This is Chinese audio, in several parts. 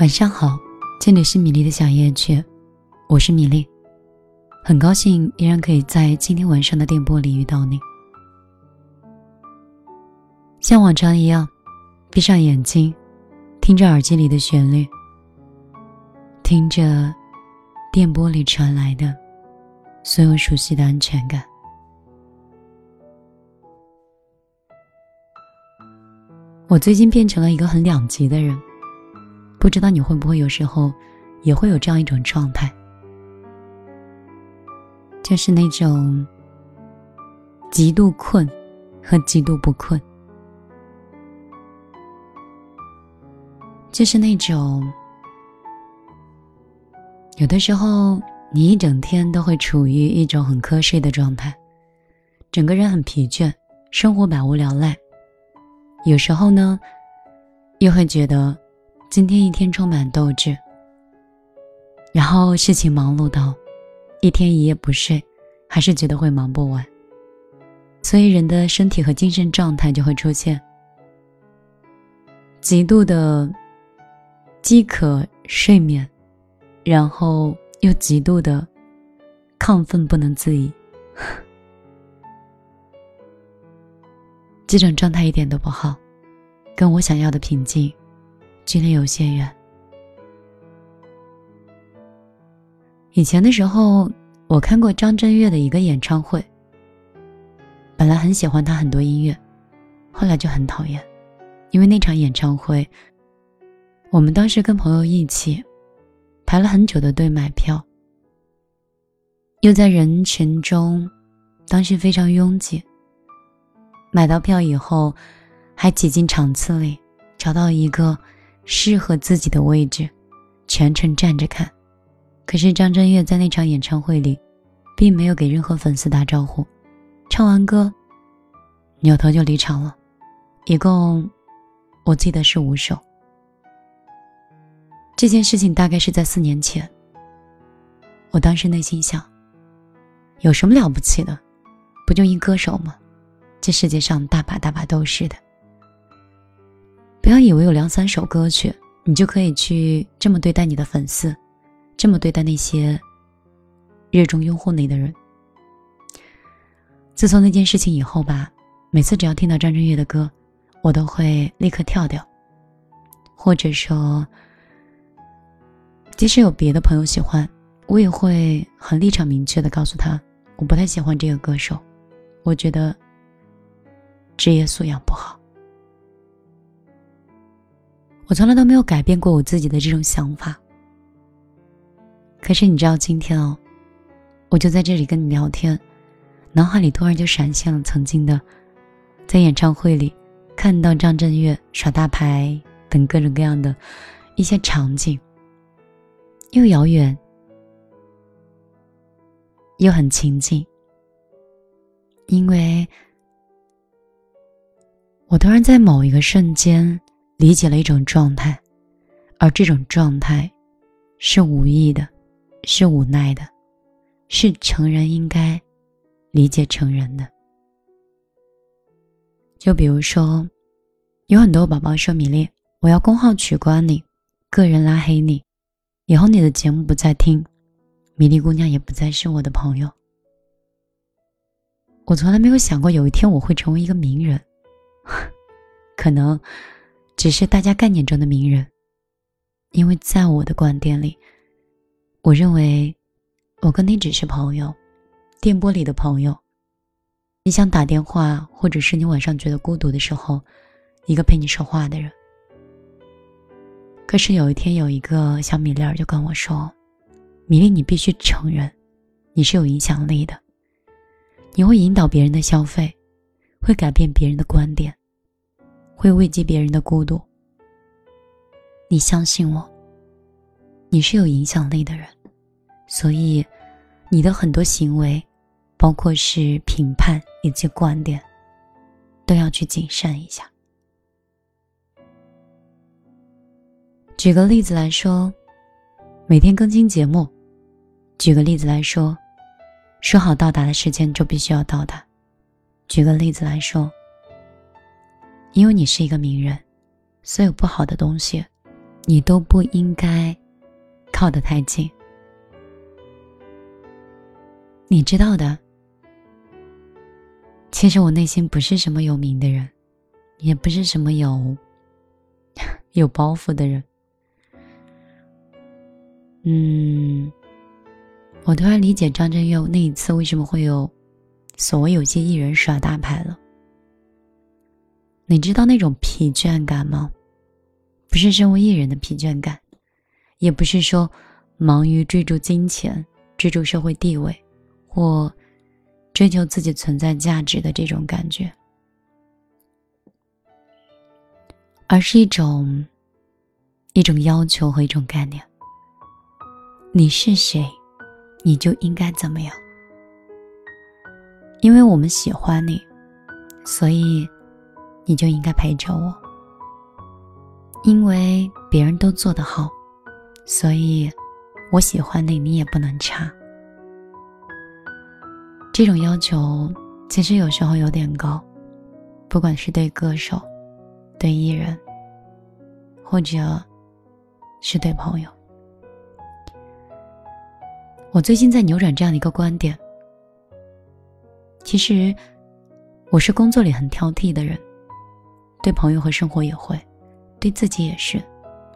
晚上好，这里是米粒的小夜曲，我是米粒，很高兴依然可以在今天晚上的电波里遇到你。像往常一样，闭上眼睛，听着耳机里的旋律，听着电波里传来的所有熟悉的安全感。我最近变成了一个很两极的人。不知道你会不会有时候，也会有这样一种状态，就是那种极度困和极度不困，就是那种有的时候你一整天都会处于一种很瞌睡的状态，整个人很疲倦，生活百无聊赖，有时候呢，又会觉得。今天一天充满斗志，然后事情忙碌到一天一夜不睡，还是觉得会忙不完，所以人的身体和精神状态就会出现极度的饥渴睡眠，然后又极度的亢奋不能自已，这种状态一点都不好，跟我想要的平静。距离有些远。以前的时候，我看过张震岳的一个演唱会。本来很喜欢他很多音乐，后来就很讨厌，因为那场演唱会，我们当时跟朋友一起排了很久的队买票，又在人群中，当时非常拥挤。买到票以后，还挤进场次里，找到一个。适合自己的位置，全程站着看。可是张震岳在那场演唱会里，并没有给任何粉丝打招呼。唱完歌，扭头就离场了。一共，我记得是五首。这件事情大概是在四年前。我当时内心想：有什么了不起的？不就一歌手吗？这世界上大把大把都是的。不要以为有两三首歌曲，你就可以去这么对待你的粉丝，这么对待那些热衷拥护你的人。自从那件事情以后吧，每次只要听到张震岳的歌，我都会立刻跳掉，或者说，即使有别的朋友喜欢，我也会很立场明确的告诉他，我不太喜欢这个歌手，我觉得职业素养不好。我从来都没有改变过我自己的这种想法。可是你知道，今天哦，我就在这里跟你聊天，脑海里突然就闪现了曾经的，在演唱会里看到张震岳耍大牌等各种各样的一些场景，又遥远又很亲近，因为我突然在某一个瞬间。理解了一种状态，而这种状态是无意的，是无奈的，是成人应该理解成人的。就比如说，有很多宝宝说：“米粒，我要公号取关你，个人拉黑你，以后你的节目不再听，米粒姑娘也不再是我的朋友。”我从来没有想过有一天我会成为一个名人，可能。只是大家概念中的名人，因为在我的观点里，我认为我跟你只是朋友，电波里的朋友。你想打电话，或者是你晚上觉得孤独的时候，一个陪你说话的人。可是有一天，有一个小米粒儿就跟我说：“米粒，你必须承认，你是有影响力的，你会引导别人的消费，会改变别人的观点。”会慰藉别人的孤独。你相信我，你是有影响力的人，所以你的很多行为，包括是评判以及观点，都要去谨慎一下。举个例子来说，每天更新节目；举个例子来说，说好到达的时间就必须要到达；举个例子来说，因为你是一个名人，所有不好的东西。你都不应该靠得太近。你知道的，其实我内心不是什么有名的人，也不是什么有 有包袱的人。嗯，我突然理解张震岳那一次为什么会有所谓有些艺人耍大牌了。你知道那种疲倦感吗？不是身为艺人的疲倦感，也不是说忙于追逐金钱、追逐社会地位，或追求自己存在价值的这种感觉，而是一种一种要求和一种概念：你是谁，你就应该怎么样。因为我们喜欢你，所以你就应该陪着我。因为别人都做得好，所以我喜欢你，你也不能差。这种要求其实有时候有点高，不管是对歌手、对艺人，或者是对朋友。我最近在扭转这样的一个观点。其实，我是工作里很挑剔的人，对朋友和生活也会。对自己也是，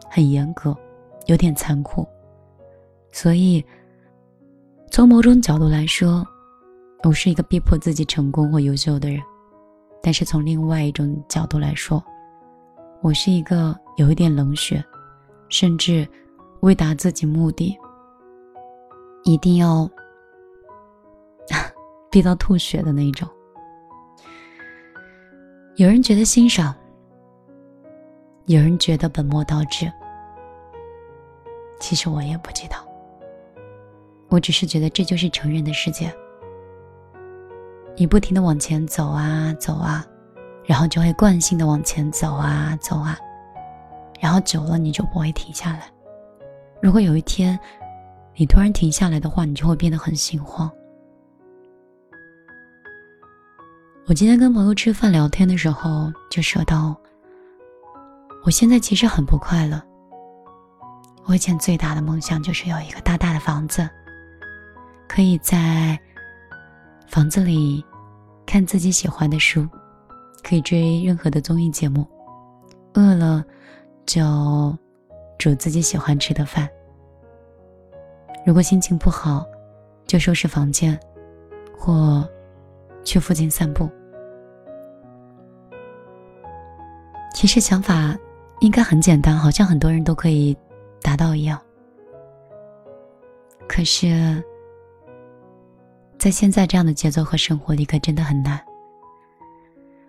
很严格，有点残酷。所以，从某种角度来说，我是一个逼迫自己成功或优秀的人；但是从另外一种角度来说，我是一个有一点冷血，甚至为达自己目的，一定要 逼到吐血的那种。有人觉得欣赏。有人觉得本末倒置，其实我也不知道。我只是觉得这就是成人的世界。你不停的往前走啊走啊，然后就会惯性的往前走啊走啊，然后久了你就不会停下来。如果有一天你突然停下来的话，你就会变得很心慌。我今天跟朋友吃饭聊天的时候就说到。我现在其实很不快乐。我以前最大的梦想就是有一个大大的房子，可以在房子里看自己喜欢的书，可以追任何的综艺节目，饿了就煮自己喜欢吃的饭。如果心情不好，就收拾房间，或去附近散步。其实想法。应该很简单，好像很多人都可以达到一样。可是，在现在这样的节奏和生活里，可真的很难。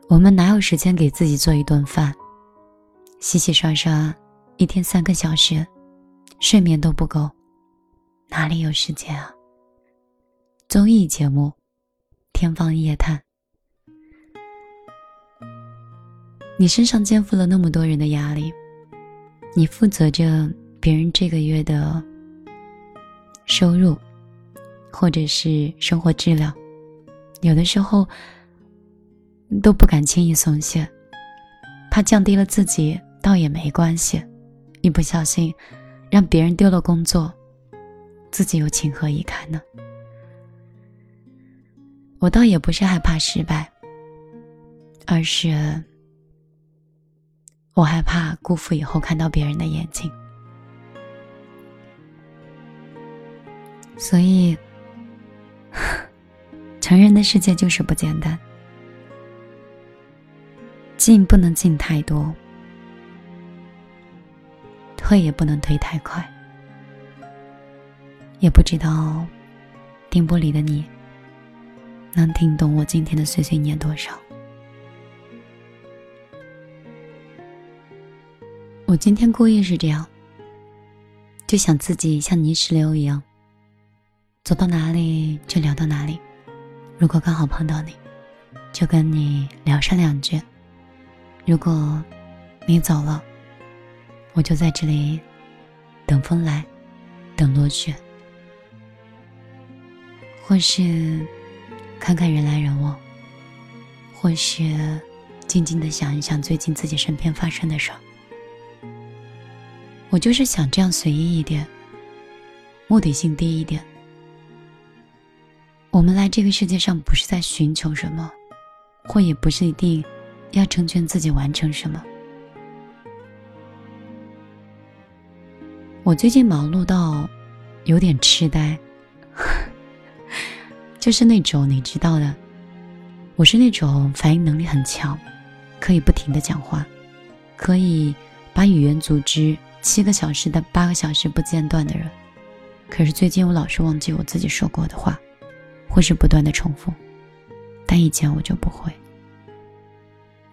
我们哪有时间给自己做一顿饭，洗洗刷刷，一天三个小时，睡眠都不够，哪里有时间啊？综艺节目，天方夜谭。你身上肩负了那么多人的压力，你负责着别人这个月的收入，或者是生活质量，有的时候都不敢轻易松懈，怕降低了自己倒也没关系，一不小心让别人丢了工作，自己又情何以堪呢？我倒也不是害怕失败，而是。我害怕辜负以后看到别人的眼睛，所以，成人的世界就是不简单。进不能进太多，退也不能退太快。也不知道电波里的你能听懂我今天的碎碎念多少。我今天故意是这样，就想自己像泥石流一样，走到哪里就聊到哪里。如果刚好碰到你，就跟你聊上两句。如果你走了，我就在这里等风来，等落雪，或是看看人来人往，或是静静的想一想最近自己身边发生的事儿。我就是想这样随意一点，目的性低一点。我们来这个世界上不是在寻求什么，或也不是一定要成全自己完成什么。我最近忙碌到有点痴呆，就是那种你知道的，我是那种反应能力很强，可以不停的讲话，可以把语言组织七个小时的八个小时不间断的人。可是最近我老是忘记我自己说过的话。或是不断的重复，但以前我就不会。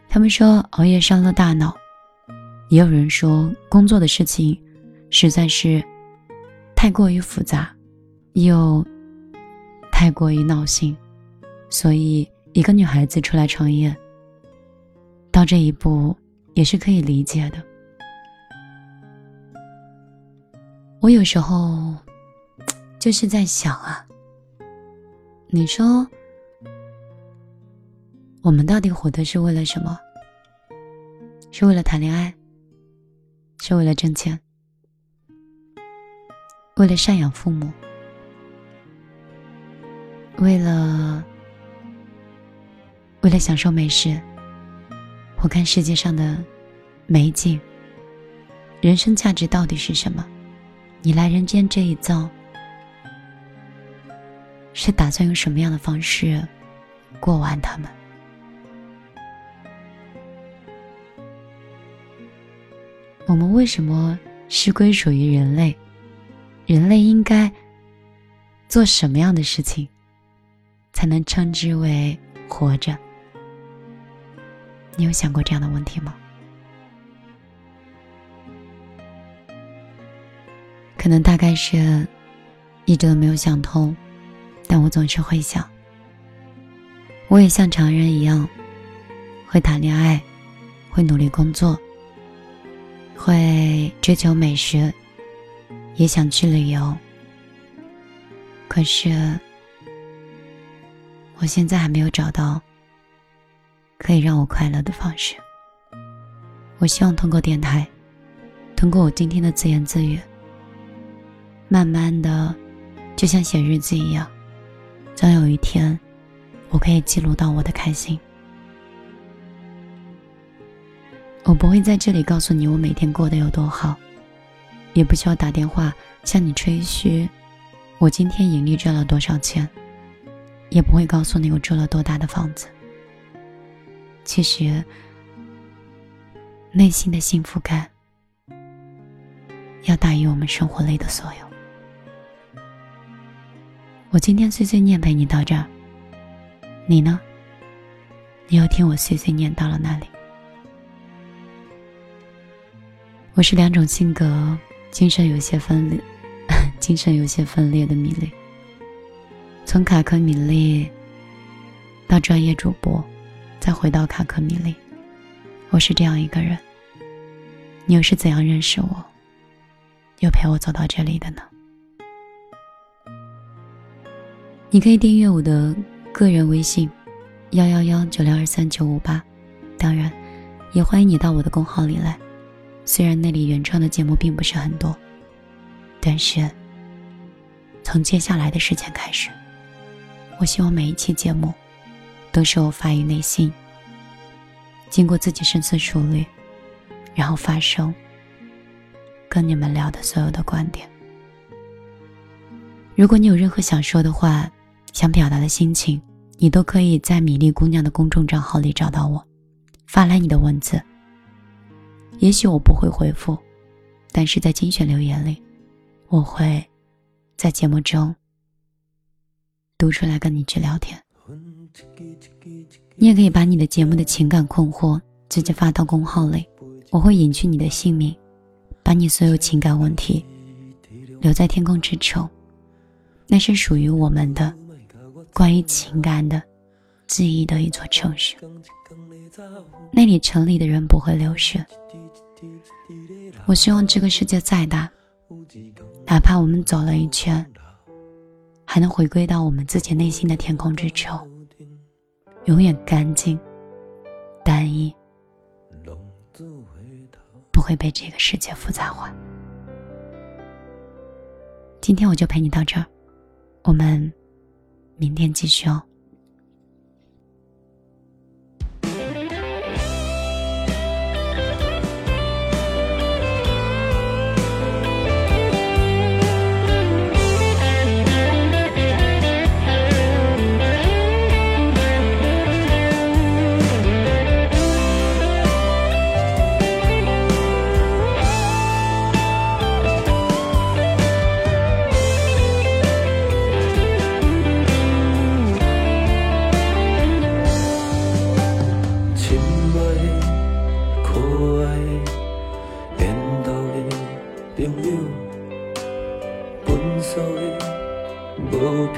他们说熬夜伤了大脑，也有人说工作的事情实在是太过于复杂，又太过于闹心，所以一个女孩子出来创业，到这一步也是可以理解的。我有时候 就是在想啊。你说，我们到底活的是为了什么？是为了谈恋爱？是为了挣钱？为了赡养父母？为了为了享受美食？我看世界上的美景。人生价值到底是什么？你来人间这一遭。是打算用什么样的方式过完他们？我们为什么是归属于人类？人类应该做什么样的事情，才能称之为活着？你有想过这样的问题吗？可能大概是一直都没有想通。但我总是会想，我也像常人一样，会谈恋爱，会努力工作，会追求美食，也想去旅游。可是，我现在还没有找到可以让我快乐的方式。我希望通过电台，通过我今天的自言自语，慢慢的，就像写日记一样。总有一天，我可以记录到我的开心。我不会在这里告诉你我每天过得有多好，也不需要打电话向你吹嘘我今天盈利赚了多少钱，也不会告诉你我住了多大的房子。其实，内心的幸福感要大于我们生活里的所有。我今天碎碎念陪你到这儿，你呢？你又听我碎碎念到了哪里？我是两种性格，精神有些分裂，精神有些分裂的米粒。从卡克米粒到专业主播，再回到卡克米粒，我是这样一个人。你又是怎样认识我，又陪我走到这里的呢？你可以订阅我的个人微信，幺幺幺九六二三九五八。当然，也欢迎你到我的公号里来。虽然那里原创的节目并不是很多，但是从接下来的时间开始，我希望每一期节目都是我发于内心，经过自己深思熟虑，然后发声，跟你们聊的所有的观点。如果你有任何想说的话，想表达的心情，你都可以在米粒姑娘的公众账号里找到我，发来你的文字。也许我不会回复，但是在精选留言里，我会在节目中读出来跟你去聊天。你也可以把你的节目的情感困惑直接发到公号里，我会隐去你的姓名，把你所有情感问题留在天空之城，那是属于我们的关于情感的记忆的一座城市。那里城里的人不会流失。我希望这个世界再大，哪怕我们走了一圈，还能回归到我们自己内心的天空之城，永远干净、单一，不会被这个世界复杂化。今天我就陪你到这儿，我们明天继续哦。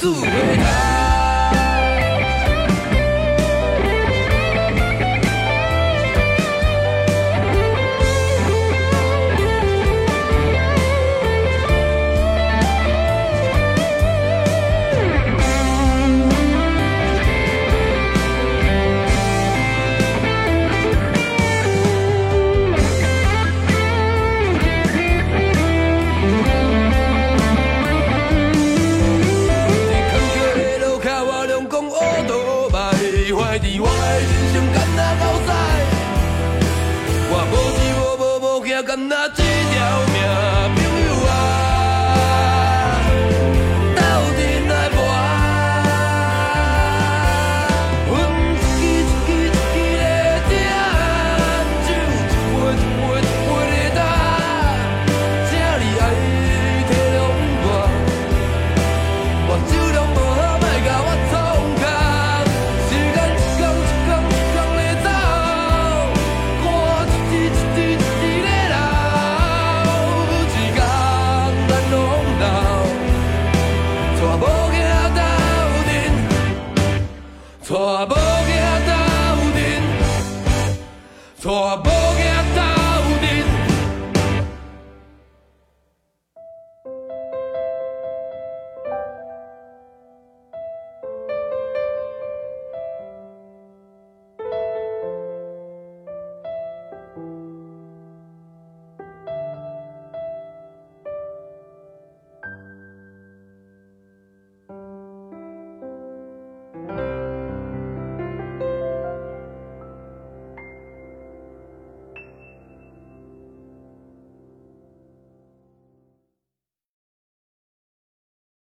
龙珠回头。